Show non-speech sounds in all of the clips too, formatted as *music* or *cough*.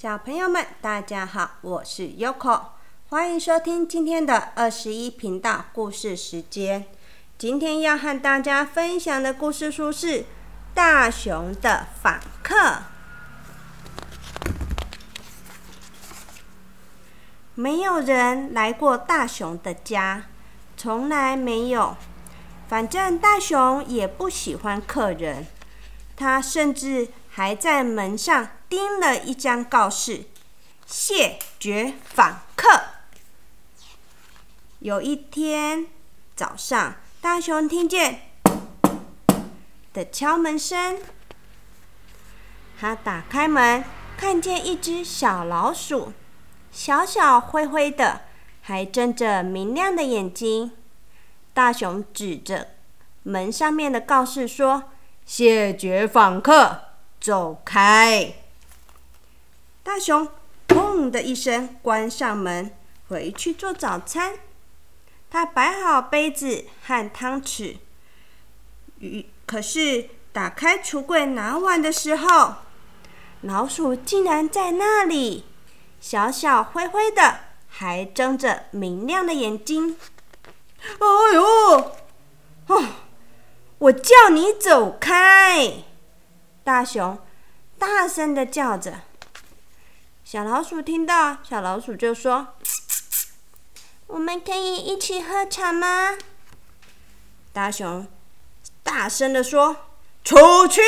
小朋友们，大家好，我是 Yoko，欢迎收听今天的二十一频道故事时间。今天要和大家分享的故事书是《大熊的访客》。没有人来过大熊的家，从来没有。反正大熊也不喜欢客人，他甚至还在门上钉了一张告示：“谢绝访客。”有一天早上，大熊听见的敲门声，他打开门，看见一只小老鼠。小小灰灰的，还睁着明亮的眼睛。大熊指着门上面的告示说：“谢绝访客，走开！”大熊“砰”的一声关上门，回去做早餐。他摆好杯子和汤匙，与可是打开橱柜拿碗的时候，老鼠竟然在那里。小小灰灰的，还睁着明亮的眼睛。哎呦！哦，我叫你走开！大熊大声的叫着。小老鼠听到，小老鼠就说：“我们可以一起喝茶吗？”大熊大声的说：“出去！”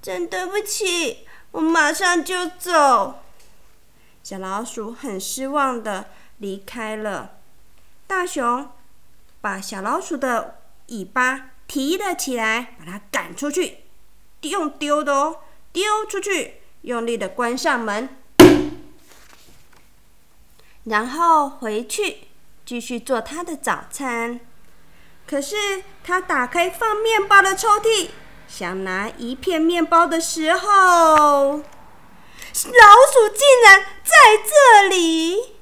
真对不起。我马上就走。小老鼠很失望的离开了。大熊把小老鼠的尾巴提了起来，把它赶出去，用丢的哦，丢出去，用力的关上门，然后回去继续做他的早餐。可是他打开放面包的抽屉。想拿一片面包的时候，老鼠竟然在这里，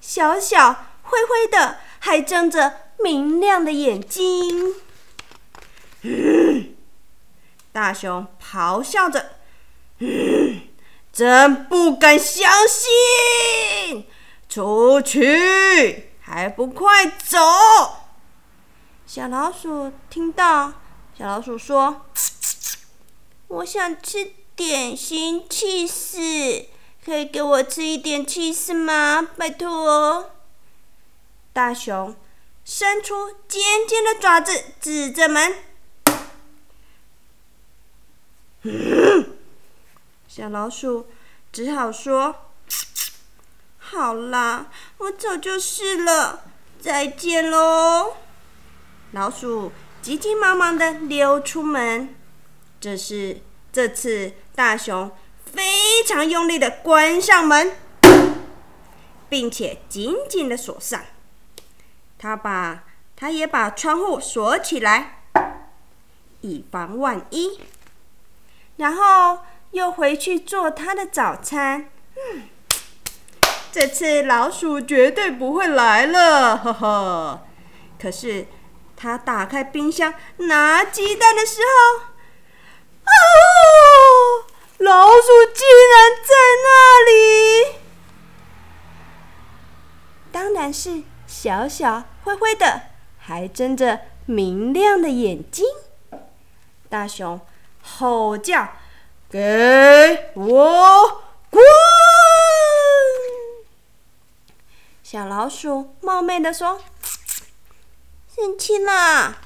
小小灰灰的，还睁着明亮的眼睛。大熊咆哮着：“ *gasps* 真不敢相信！出去，还不快走！”小老鼠听到。小老鼠说：“我想吃点心，气死！可以给我吃一点气死吗？拜托！”大熊伸出尖尖的爪子，指着门。*laughs* 小老鼠只好说：“好啦，我走就是了，再见喽。”老鼠。急急忙忙的溜出门，这是这次大熊非常用力的关上门，并且紧紧的锁上。他把他也把窗户锁起来，以防万一。然后又回去做他的早餐。嗯，这次老鼠绝对不会来了，呵呵。可是。他打开冰箱拿鸡蛋的时候，哦，老鼠竟然在那里！当然是小小灰灰的，还睁着明亮的眼睛。大熊吼叫：“给我滚！”小老鼠冒昧的说。生气啦！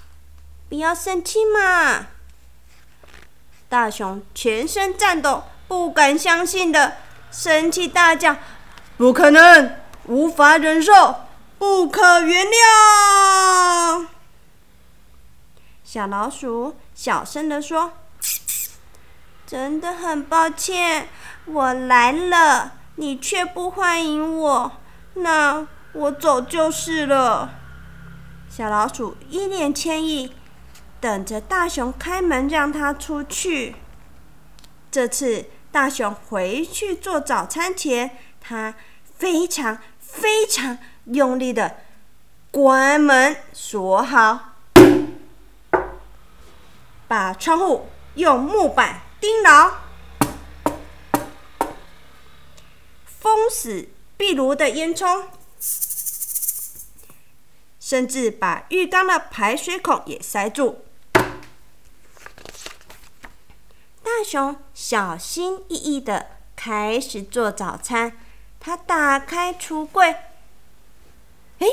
不要生气嘛！大熊全身颤抖，不敢相信的生气大叫：“不可能！无法忍受！不可原谅！”小老鼠小声的说：“真的很抱歉，我来了，你却不欢迎我，那我走就是了。”小老鼠一脸歉意，等着大熊开门让它出去。这次大熊回去做早餐前，他非常非常用力的关门锁好，把窗户用木板丁牢。封死壁炉的烟囱，甚至把浴缸的排水孔也塞住。大熊小心翼翼的开始做早餐，他打开橱柜，哎，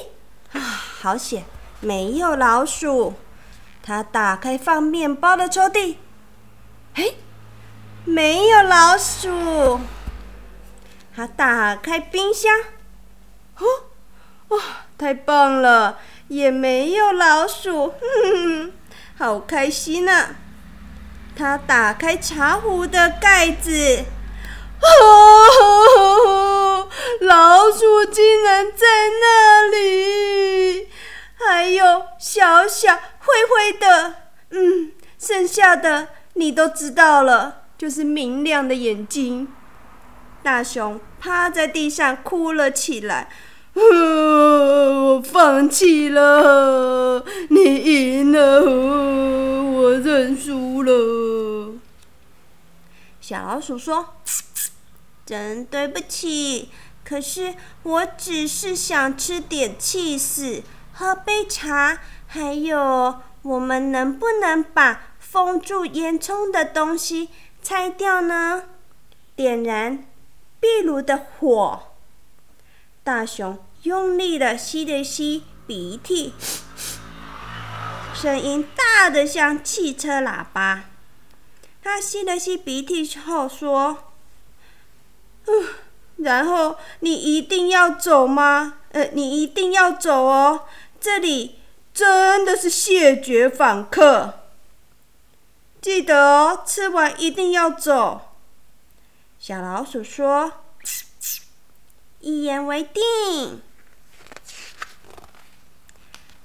啊，好险，没有老鼠！他打开放面包的抽屉，哎，没有老鼠。他打开冰箱，哦，哇，太棒了，也没有老鼠，哼哼，好开心呐！他打开茶壶的盖子，哦，老鼠竟然在那里，还有小小灰灰的，嗯，剩下的你都知道了，就是明亮的眼睛。大熊趴在地上哭了起来，我放弃了，你赢了，我认输了。小老鼠说：“真对不起，可是我只是想吃点气死，喝杯茶，还有，我们能不能把封住烟囱的东西拆掉呢？点燃。”壁炉的火，大熊用力的吸了吸鼻涕，声音大的像汽车喇叭。他吸了吸鼻涕后说：“嗯，然后你一定要走吗？呃，你一定要走哦，这里真的是谢绝访客。记得哦，吃完一定要走。”小老鼠说：“一言为定。”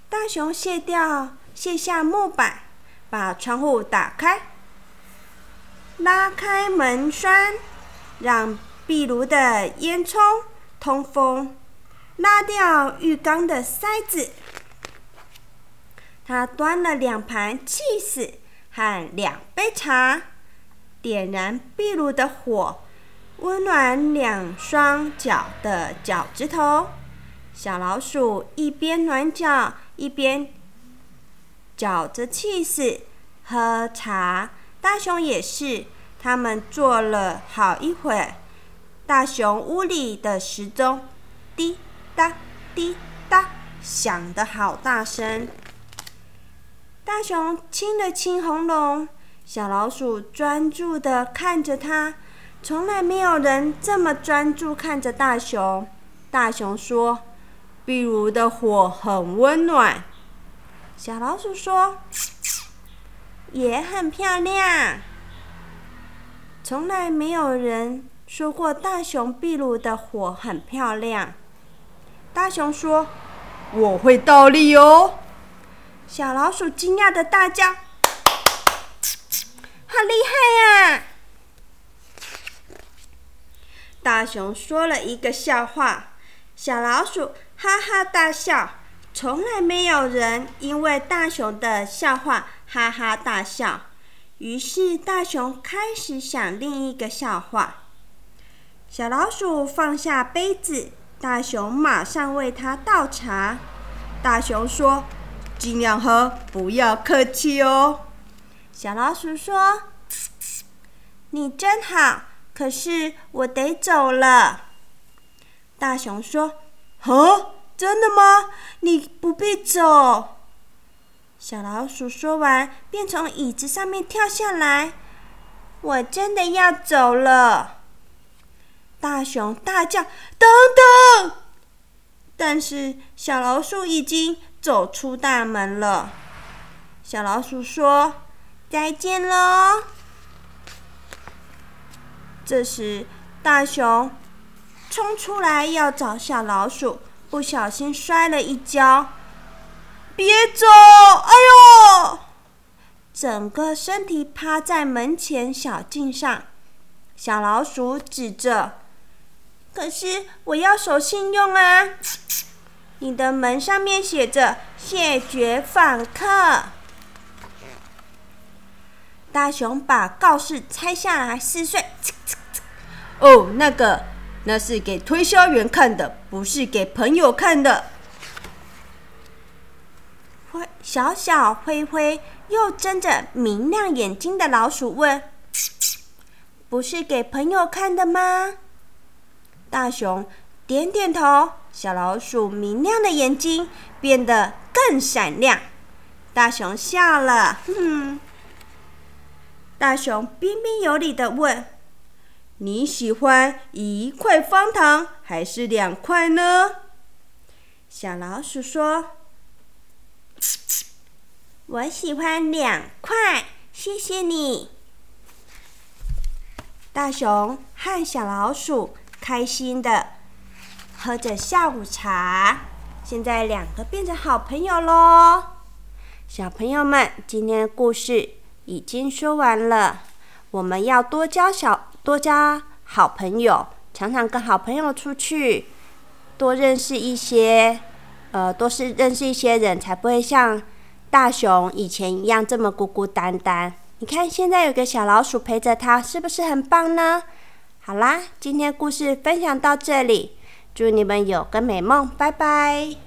大熊卸掉卸下木板，把窗户打开，拉开门栓，让壁炉的烟囱通风，拉掉浴缸的塞子。他端了两盘气死和两杯茶，点燃壁炉的火。温暖两双脚的脚趾头，小老鼠一边暖脚一边嚼着气势喝茶。大熊也是，他们坐了好一会儿。大熊屋里的时钟滴答滴答响得好大声。大熊清了清喉咙，小老鼠专注的看着它。从来没有人这么专注看着大熊。大熊说：“壁炉的火很温暖。”小老鼠说：“也很漂亮。”从来没有人说过大熊壁炉的火很漂亮。大熊说：“我会倒立哦。”小老鼠惊讶的大叫：“好厉害呀！”大熊说了一个笑话，小老鼠哈哈大笑。从来没有人因为大熊的笑话哈哈大笑。于是大熊开始想另一个笑话。小老鼠放下杯子，大熊马上为它倒茶。大熊说：“尽量喝，不要客气哦。”小老鼠说：“你真好。”可是我得走了。大熊说：“哦，真的吗？你不必走。”小老鼠说完，便从椅子上面跳下来。“我真的要走了。”大熊大叫：“等等！”但是小老鼠已经走出大门了。小老鼠说：“再见喽。”这时，大熊冲出来要找小老鼠，不小心摔了一跤，别走！哎呦！整个身体趴在门前小径上。小老鼠指着：“可是我要守信用啊！你的门上面写着‘谢绝访客’。”大熊把告示拆下来撕碎。哦，那个那是给推销员看的，不是给朋友看的。灰小小灰灰又睁着明亮眼睛的老鼠问：“不是给朋友看的吗？”大熊点点头。小老鼠明亮的眼睛变得更闪亮。大熊笑了，哼。大熊彬彬有礼的问：“你喜欢一块方糖还是两块呢？”小老鼠说：“我喜欢两块，谢谢你。”大熊和小老鼠开心的喝着下午茶，现在两个变成好朋友喽。小朋友们，今天故事。已经说完了，我们要多交小多交好朋友，常常跟好朋友出去，多认识一些，呃，多是认识一些人才不会像大熊以前一样这么孤孤单单。你看，现在有个小老鼠陪着他，是不是很棒呢？好啦，今天故事分享到这里，祝你们有个美梦，拜拜。